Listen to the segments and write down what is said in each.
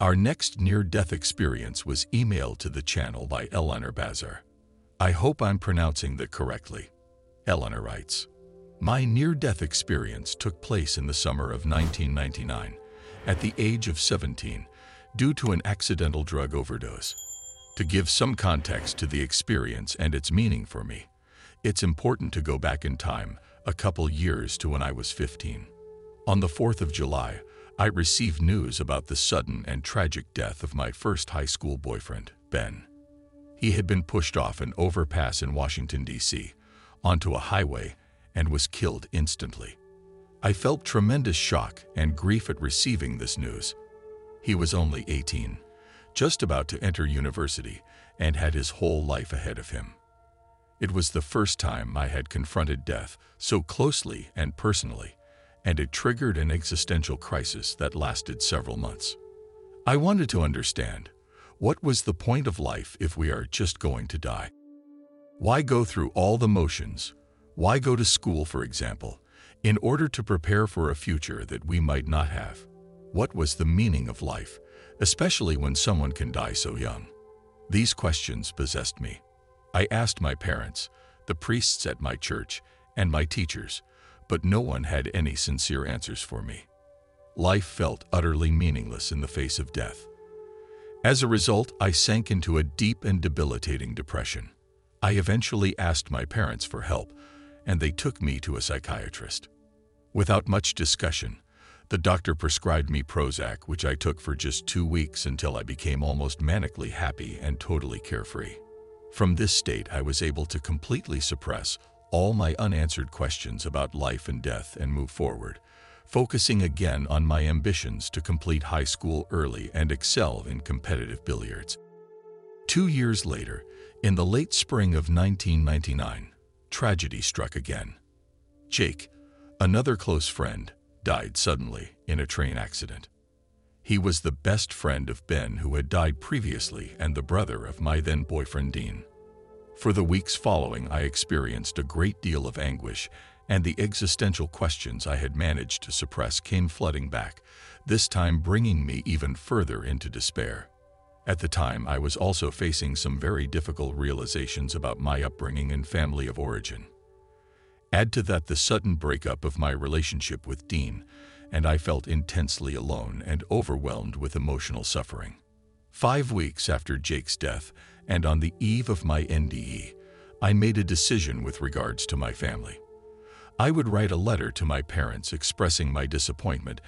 Our next near-death experience was emailed to the channel by Eleanor Bazar. I hope I'm pronouncing that correctly. Eleanor writes, My near-death experience took place in the summer of 1999, at the age of 17, due to an accidental drug overdose. To give some context to the experience and its meaning for me, it's important to go back in time a couple years to when I was 15. On the 4th of July, I received news about the sudden and tragic death of my first high school boyfriend, Ben. He had been pushed off an overpass in Washington, D.C., onto a highway and was killed instantly. I felt tremendous shock and grief at receiving this news. He was only 18, just about to enter university, and had his whole life ahead of him. It was the first time I had confronted death so closely and personally and it triggered an existential crisis that lasted several months. I wanted to understand, what was the point of life if we are just going to die? Why go through all the motions? Why go to school, for example, in order to prepare for a future that we might not have? What was the meaning of life, especially when someone can die so young? These questions possessed me. I asked my parents, the priests at my church, and my teachers, but no one had any sincere answers for me. Life felt utterly meaningless in the face of death. As a result, I sank into a deep and debilitating depression. I eventually asked my parents for help, and they took me to a psychiatrist. Without much discussion, the doctor prescribed me Prozac, which I took for just two weeks until I became almost manically happy and totally carefree. From this state, I was able to completely suppress all my unanswered questions about life and death and move forward, focusing again on my ambitions to complete high school early and excel in competitive billiards. Two years later, in the late spring of 1999, tragedy struck again. Jake, another close friend, died suddenly in a train accident. He was the best friend of Ben who had died previously and the brother of my then boyfriend Dean. For the weeks following, I experienced a great deal of anguish, and the existential questions I had managed to suppress came flooding back, this time bringing me even further into despair. At the time, I was also facing some very difficult realizations about my upbringing and family of origin. Add to that the sudden breakup of my relationship with Dean, and I felt intensely alone and overwhelmed with emotional suffering. Five weeks after Jake's death, and on the eve of my NDE, I made a decision with regards to my family. I would write a letter to my parents expressing my disappointment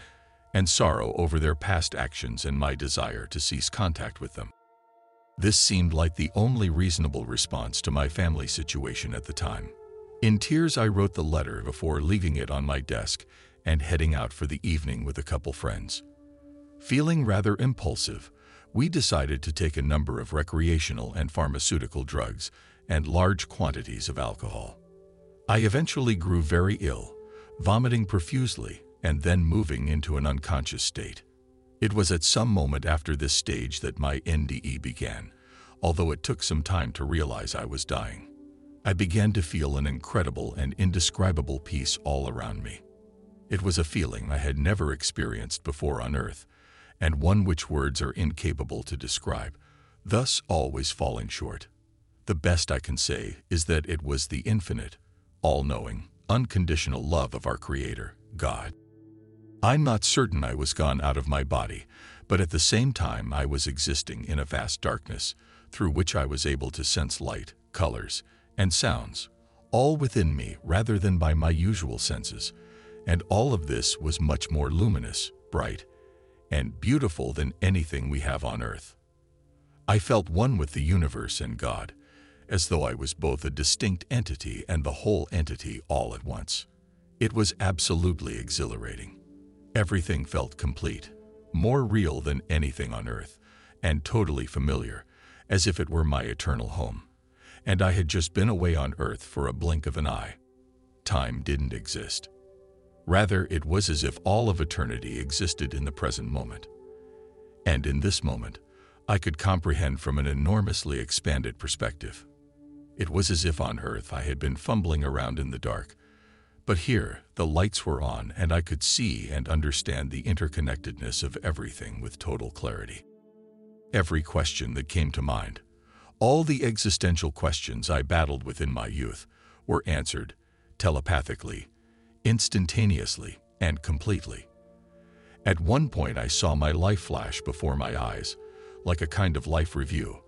and sorrow over their past actions and my desire to cease contact with them. This seemed like the only reasonable response to my family situation at the time. In tears, I wrote the letter before leaving it on my desk and heading out for the evening with a couple friends. Feeling rather impulsive, we decided to take a number of recreational and pharmaceutical drugs and large quantities of alcohol. I eventually grew very ill, vomiting profusely and then moving into an unconscious state. It was at some moment after this stage that my NDE began, although it took some time to realize I was dying. I began to feel an incredible and indescribable peace all around me. It was a feeling I had never experienced before on Earth, and one which words are incapable to describe, thus always falling short. The best I can say is that it was the infinite, all-knowing, unconditional love of our Creator, God. I'm not certain I was gone out of my body, but at the same time I was existing in a vast darkness, through which I was able to sense light, colors, and sounds, all within me rather than by my usual senses, and all of this was much more luminous, bright, and beautiful than anything we have on earth. I felt one with the universe and God, as though I was both a distinct entity and the whole entity all at once. It was absolutely exhilarating. Everything felt complete, more real than anything on earth, and totally familiar, as if it were my eternal home. And I had just been away on earth for a blink of an eye. Time didn't exist. Rather, it was as if all of eternity existed in the present moment. And in this moment, I could comprehend from an enormously expanded perspective. It was as if on earth I had been fumbling around in the dark, But here, the lights were on and I could see and understand the interconnectedness of everything with total clarity. Every question that came to mind, all the existential questions I battled with in my youth, were answered telepathically, instantaneously, and completely. At one point I saw my life flash before my eyes, like a kind of life review,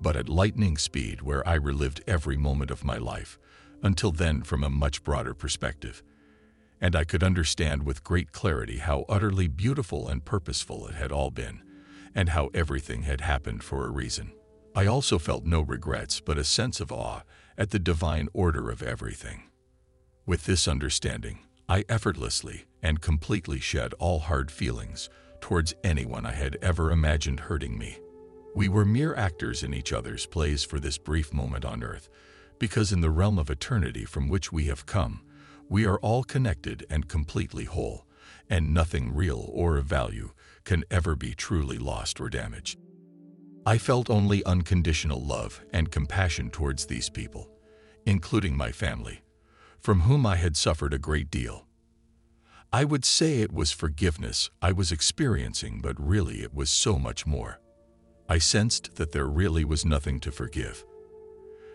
but at lightning speed where I relived every moment of my life, until then from a much broader perspective. And I could understand with great clarity how utterly beautiful and purposeful it had all been, and how everything had happened for a reason. I also felt no regrets but a sense of awe at the divine order of everything. With this understanding, I effortlessly and completely shed all hard feelings towards anyone I had ever imagined hurting me. We were mere actors in each other's plays for this brief moment on earth, because in the realm of eternity from which we have come, we are all connected and completely whole, and nothing real or of value can ever be truly lost or damaged. I felt only unconditional love and compassion towards these people, including my family, from whom I had suffered a great deal. I would say it was forgiveness I was experiencing, but really it was so much more. I sensed that there really was nothing to forgive.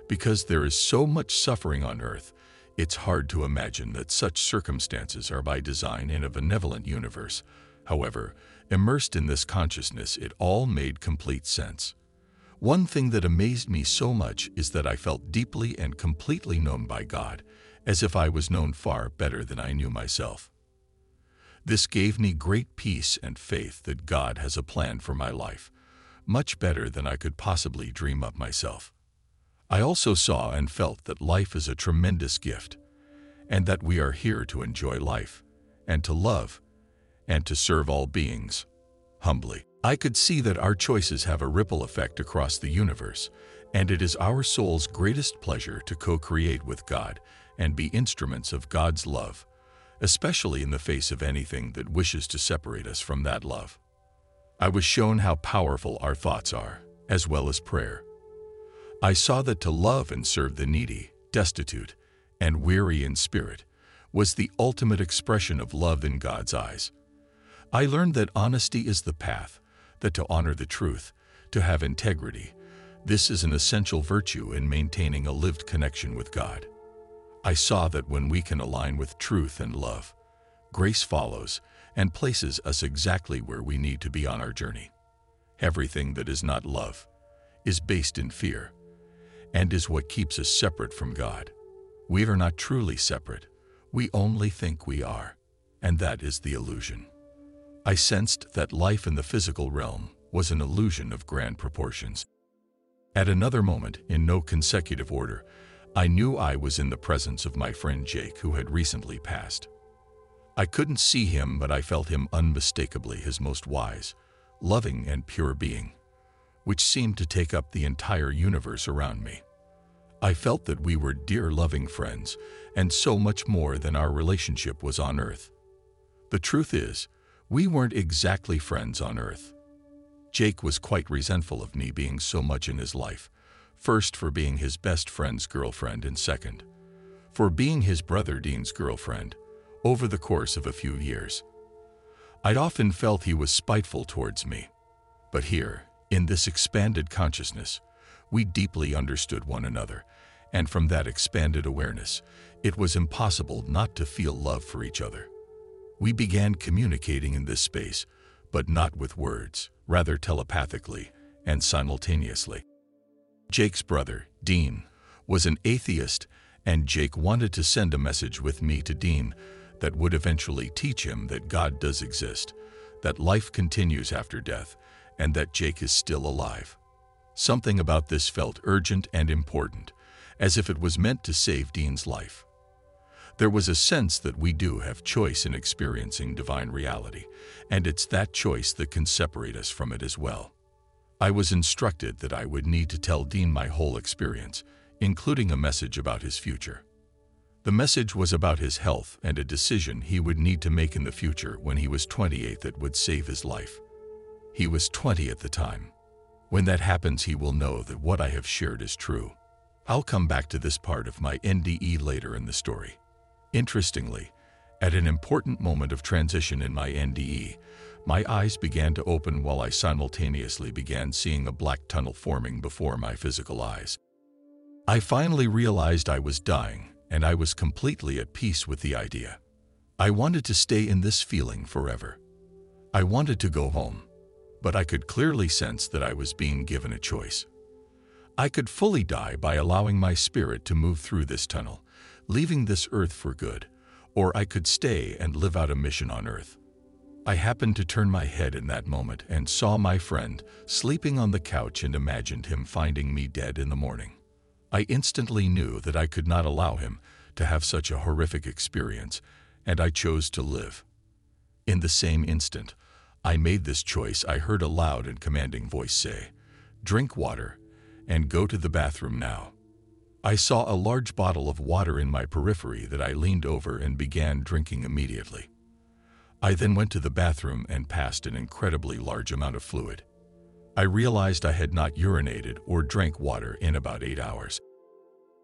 Because there is so much suffering on earth, it's hard to imagine that such circumstances are by design in a benevolent universe. However, immersed in this consciousness, it all made complete sense. One thing that amazed me so much is that I felt deeply and completely known by God, as if I was known far better than I knew myself. This gave me great peace and faith that God has a plan for my life, much better than I could possibly dream up myself. I also saw and felt that life is a tremendous gift, and that we are here to enjoy life, and to love, and to serve all beings, humbly. I could see that our choices have a ripple effect across the universe, and it is our soul's greatest pleasure to co-create with God and be instruments of God's love, especially in the face of anything that wishes to separate us from that love. I was shown how powerful our thoughts are, as well as prayer. I saw that to love and serve the needy, destitute, and weary in spirit was the ultimate expression of love in God's eyes. I learned that honesty is the path, that to honor the truth, to have integrity, this is an essential virtue in maintaining a lived connection with God. I saw that when we can align with truth and love, grace follows and places us exactly where we need to be on our journey. Everything that is not love is based in fear and is what keeps us separate from God. We are not truly separate. We only think we are, and that is the illusion. I sensed that life in the physical realm was an illusion of grand proportions. At another moment, in no consecutive order, I knew I was in the presence of my friend Jake who had recently passed. I couldn't see him, but I felt him unmistakably his most wise, loving, and pure being, which seemed to take up the entire universe around me. I felt that we were dear, loving friends, and so much more than our relationship was on earth. The truth is, we weren't exactly friends on earth. Jake was quite resentful of me being so much in his life, first for being his best friend's girlfriend, and second, for being his brother Dean's girlfriend over the course of a few years. I'd often felt he was spiteful towards me, but here, in this expanded consciousness, we deeply understood one another, and from that expanded awareness, it was impossible not to feel love for each other. We began communicating in this space, but not with words, rather telepathically and simultaneously. Jake's brother, Dean, was an atheist, and Jake wanted to send a message with me to Dean that would eventually teach him that God does exist, that life continues after death, and that Jake is still alive. Something about this felt urgent and important, as if it was meant to save Dean's life. There was a sense that we do have choice in experiencing divine reality, and it's that choice that can separate us from it as well. I was instructed that I would need to tell Dean my whole experience, including a message about his future. The message was about his health and a decision he would need to make in the future when he was 28 that would save his life. He was 20 at the time. When that happens, he will know that what I have shared is true. I'll come back to this part of my NDE later in the story. Interestingly, at an important moment of transition in my NDE, my eyes began to open while I simultaneously began seeing a black tunnel forming before my physical eyes. I finally realized I was dying, and I was completely at peace with the idea. I wanted to stay in this feeling forever. I wanted to go home, but I could clearly sense that I was being given a choice. I could fully die by allowing my spirit to move through this tunnel, leaving this earth for good, or I could stay and live out a mission on earth. I happened to turn my head in that moment and saw my friend sleeping on the couch and imagined him finding me dead in the morning. I instantly knew that I could not allow him to have such a horrific experience, and I chose to live. In the same instant, I made this choice, I heard a loud and commanding voice say, Drink water and go to the bathroom now. I saw a large bottle of water in my periphery that I leaned over and began drinking immediately. I then went to the bathroom and passed an incredibly large amount of fluid. I realized I had not urinated or drank water in about eight hours.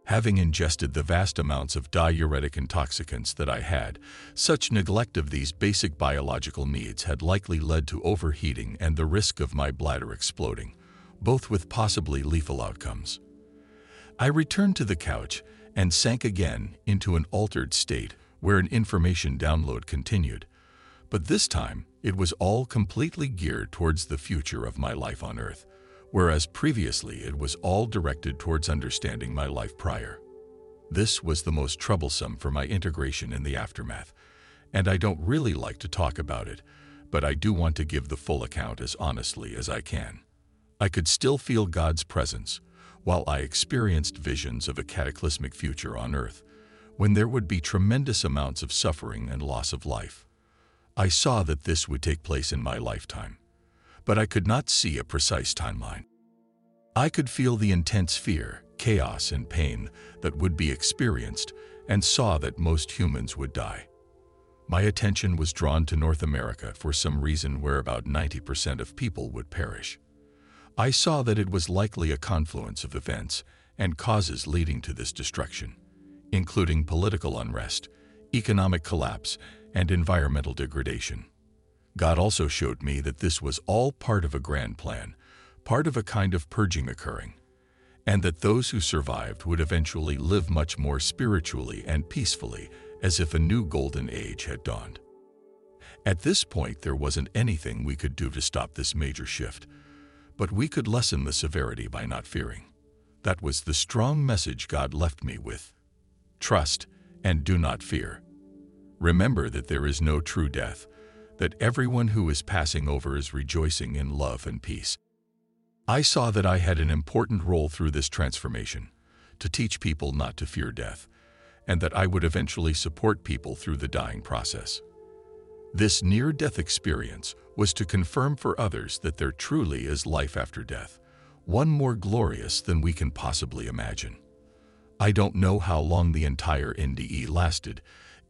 Having ingested the vast amounts of diuretic intoxicants that I had, such neglect of these basic biological needs had likely led to overheating and the risk of my bladder exploding, both with possibly lethal outcomes. I returned to the couch and sank again into an altered state where an information download continued, but this time it was all completely geared towards the future of my life on Earth, whereas previously it was all directed towards understanding my life prior. This was the most troublesome for my integration in the aftermath, and I don't really like to talk about it, but I do want to give the full account as honestly as I can. I could still feel God's presence while I experienced visions of a cataclysmic future on Earth, when there would be tremendous amounts of suffering and loss of life. I saw that this would take place in my lifetime but I could not see a precise timeline. I could feel the intense fear, chaos, and pain that would be experienced and saw that most humans would die. My attention was drawn to North America for some reason where about 90% of people would perish. I saw that it was likely a confluence of events and causes leading to this destruction, including political unrest, economic collapse, and environmental degradation. God also showed me that this was all part of a grand plan, part of a kind of purging occurring, and that those who survived would eventually live much more spiritually and peacefully as if a new golden age had dawned. At this point, there wasn't anything we could do to stop this major shift, but we could lessen the severity by not fearing. That was the strong message God left me with. Trust and do not fear. Remember that there is no true death, that everyone who is passing over is rejoicing in love and peace. I saw that I had an important role through this transformation, to teach people not to fear death, and that I would eventually support people through the dying process. This near-death experience was to confirm for others that there truly is life after death, one more glorious than we can possibly imagine. I don't know how long the entire NDE lasted.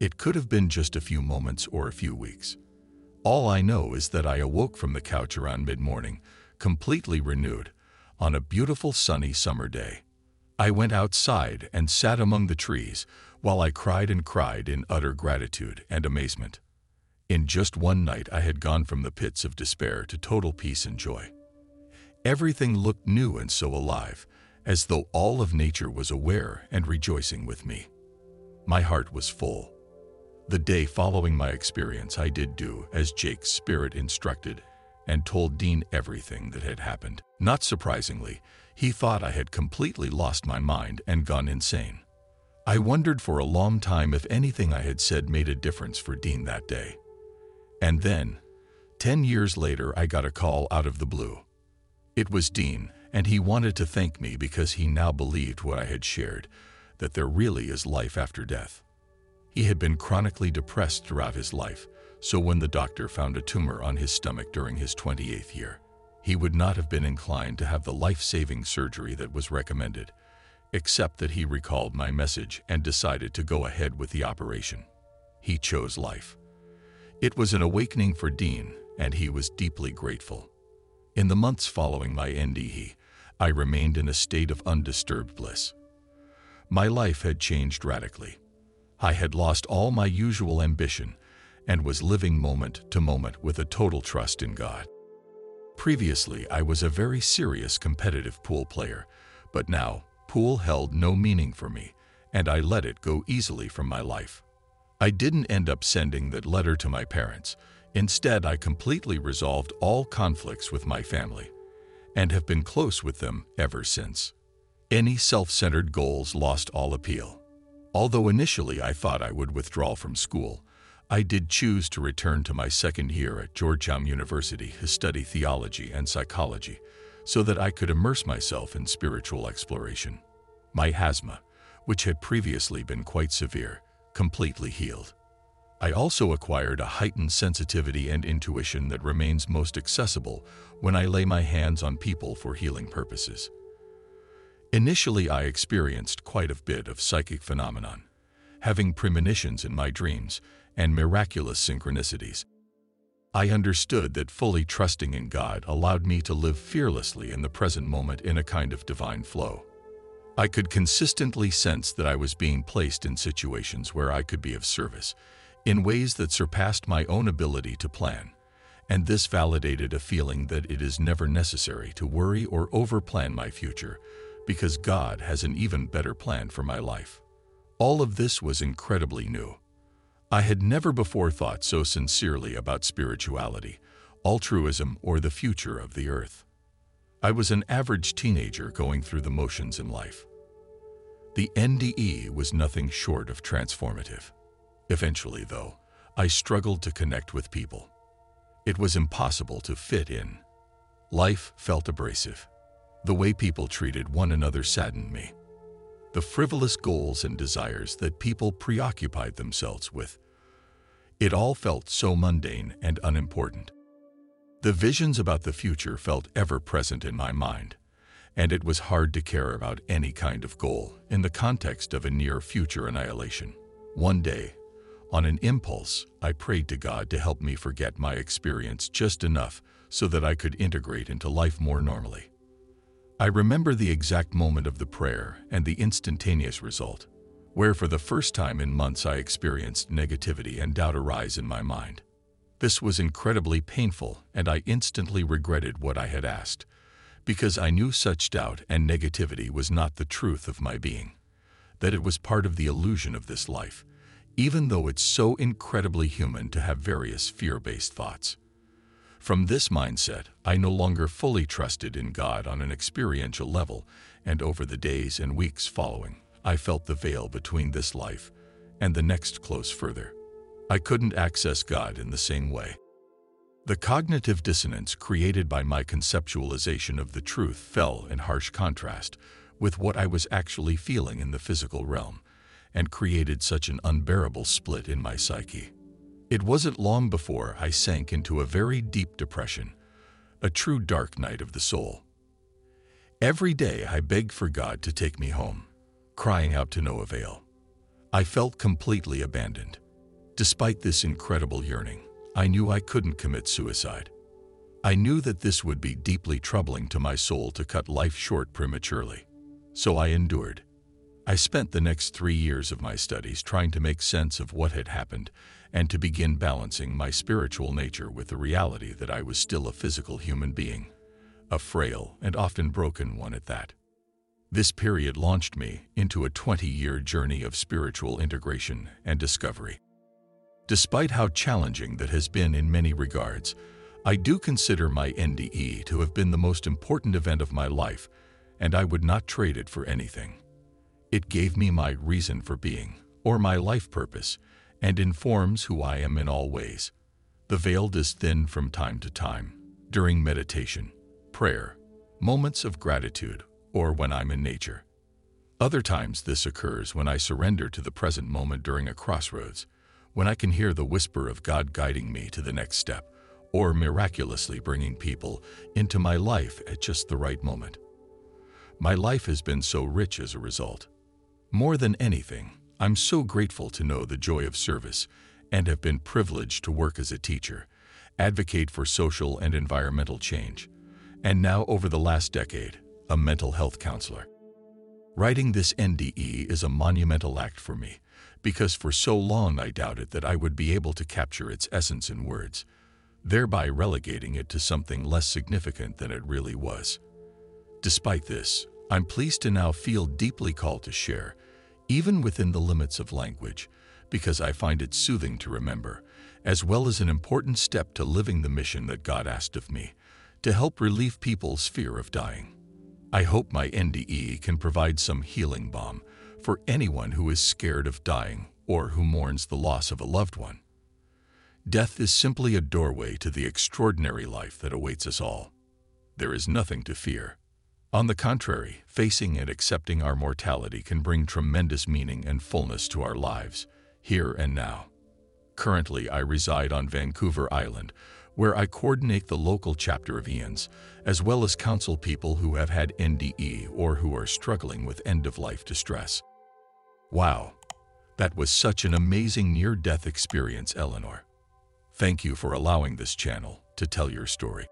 It could have been just a few moments or a few weeks. All I know is that I awoke from the couch around mid-morning, completely renewed, on a beautiful sunny summer day. I went outside and sat among the trees while I cried and cried in utter gratitude and amazement. In just one night I had gone from the pits of despair to total peace and joy. Everything looked new and so alive, as though all of nature was aware and rejoicing with me. My heart was full, the day following my experience, I did do as Jake's spirit instructed and told Dean everything that had happened. Not surprisingly, he thought I had completely lost my mind and gone insane. I wondered for a long time if anything I had said made a difference for Dean that day. And then, 10 years later, I got a call out of the blue. It was Dean, and he wanted to thank me because he now believed what I had shared, that there really is life after death. He had been chronically depressed throughout his life, so when the doctor found a tumor on his stomach during his 28th year, he would not have been inclined to have the life-saving surgery that was recommended, except that he recalled my message and decided to go ahead with the operation. He chose life. It was an awakening for Dean, and he was deeply grateful. In the months following my NDE, I remained in a state of undisturbed bliss. My life had changed radically. I had lost all my usual ambition and was living moment to moment with a total trust in God. Previously, I was a very serious competitive pool player, but now pool held no meaning for me, and I let it go easily from my life. I didn't end up sending that letter to my parents. Instead, I completely resolved all conflicts with my family and have been close with them ever since. Any self-centered goals lost all appeal. Although initially I thought I would withdraw from school, I did choose to return to my second year at Georgetown University to study theology and psychology so that I could immerse myself in spiritual exploration. My asthma, which had previously been quite severe, completely healed. I also acquired a heightened sensitivity and intuition that remains most accessible when I lay my hands on people for healing purposes. Initially, I experienced quite a bit of psychic phenomenon, having premonitions in my dreams and miraculous synchronicities. I understood that fully trusting in God allowed me to live fearlessly in the present moment in a kind of divine flow. I could consistently sense that I was being placed in situations where I could be of service, in ways that surpassed my own ability to plan, and this validated a feeling that it is never necessary to worry or overplan my future because God has an even better plan for my life. All of this was incredibly new. I had never before thought so sincerely about spirituality, altruism, or the future of the earth. I was an average teenager going through the motions in life. The NDE was nothing short of transformative. Eventually, though, I struggled to connect with people. It was impossible to fit in. Life felt abrasive. The way people treated one another saddened me. The frivolous goals and desires that people preoccupied themselves with. It all felt so mundane and unimportant. The visions about the future felt ever present in my mind, and it was hard to care about any kind of goal in the context of a near future annihilation. One day, on an impulse, I prayed to God to help me forget my experience just enough so that I could integrate into life more normally. I remember the exact moment of the prayer and the instantaneous result, where for the first time in months I experienced negativity and doubt arise in my mind. This was incredibly painful and I instantly regretted what I had asked, because I knew such doubt and negativity was not the truth of my being, that it was part of the illusion of this life, even though it's so incredibly human to have various fear-based thoughts. From this mindset, I no longer fully trusted in God on an experiential level, and over the days and weeks following, I felt the veil between this life and the next close further. I couldn't access God in the same way. The cognitive dissonance created by my conceptualization of the truth fell in harsh contrast with what I was actually feeling in the physical realm, and created such an unbearable split in my psyche. It wasn't long before I sank into a very deep depression, a true dark night of the soul. Every day I begged for God to take me home, crying out to no avail. I felt completely abandoned. Despite this incredible yearning, I knew I couldn't commit suicide. I knew that this would be deeply troubling to my soul to cut life short prematurely. So I endured, I spent the next three years of my studies trying to make sense of what had happened and to begin balancing my spiritual nature with the reality that I was still a physical human being, a frail and often broken one at that. This period launched me into a 20-year journey of spiritual integration and discovery. Despite how challenging that has been in many regards, I do consider my NDE to have been the most important event of my life, and I would not trade it for anything. It gave me my reason for being, or my life purpose, and informs who I am in all ways. The veil is thin from time to time, during meditation, prayer, moments of gratitude, or when I'm in nature. Other times this occurs when I surrender to the present moment during a crossroads, when I can hear the whisper of God guiding me to the next step, or miraculously bringing people into my life at just the right moment. My life has been so rich as a result. More than anything, I'm so grateful to know the joy of service and have been privileged to work as a teacher, advocate for social and environmental change, and now over the last decade, a mental health counselor. Writing this NDE is a monumental act for me because for so long I doubted that I would be able to capture its essence in words, thereby relegating it to something less significant than it really was. Despite this, I'm pleased to now feel deeply called to share, even within the limits of language, because I find it soothing to remember, as well as an important step to living the mission that God asked of me, to help relieve people's fear of dying. I hope my NDE can provide some healing balm for anyone who is scared of dying or who mourns the loss of a loved one. Death is simply a doorway to the extraordinary life that awaits us all. There is nothing to fear. On the contrary, facing and accepting our mortality can bring tremendous meaning and fullness to our lives, here and now. Currently, I reside on Vancouver Island, where I coordinate the local chapter of IANDS, as well as counsel people who have had NDE or who are struggling with end-of-life distress. Wow, that was such an amazing near-death experience, Eleanor. Thank you for allowing this channel to tell your story.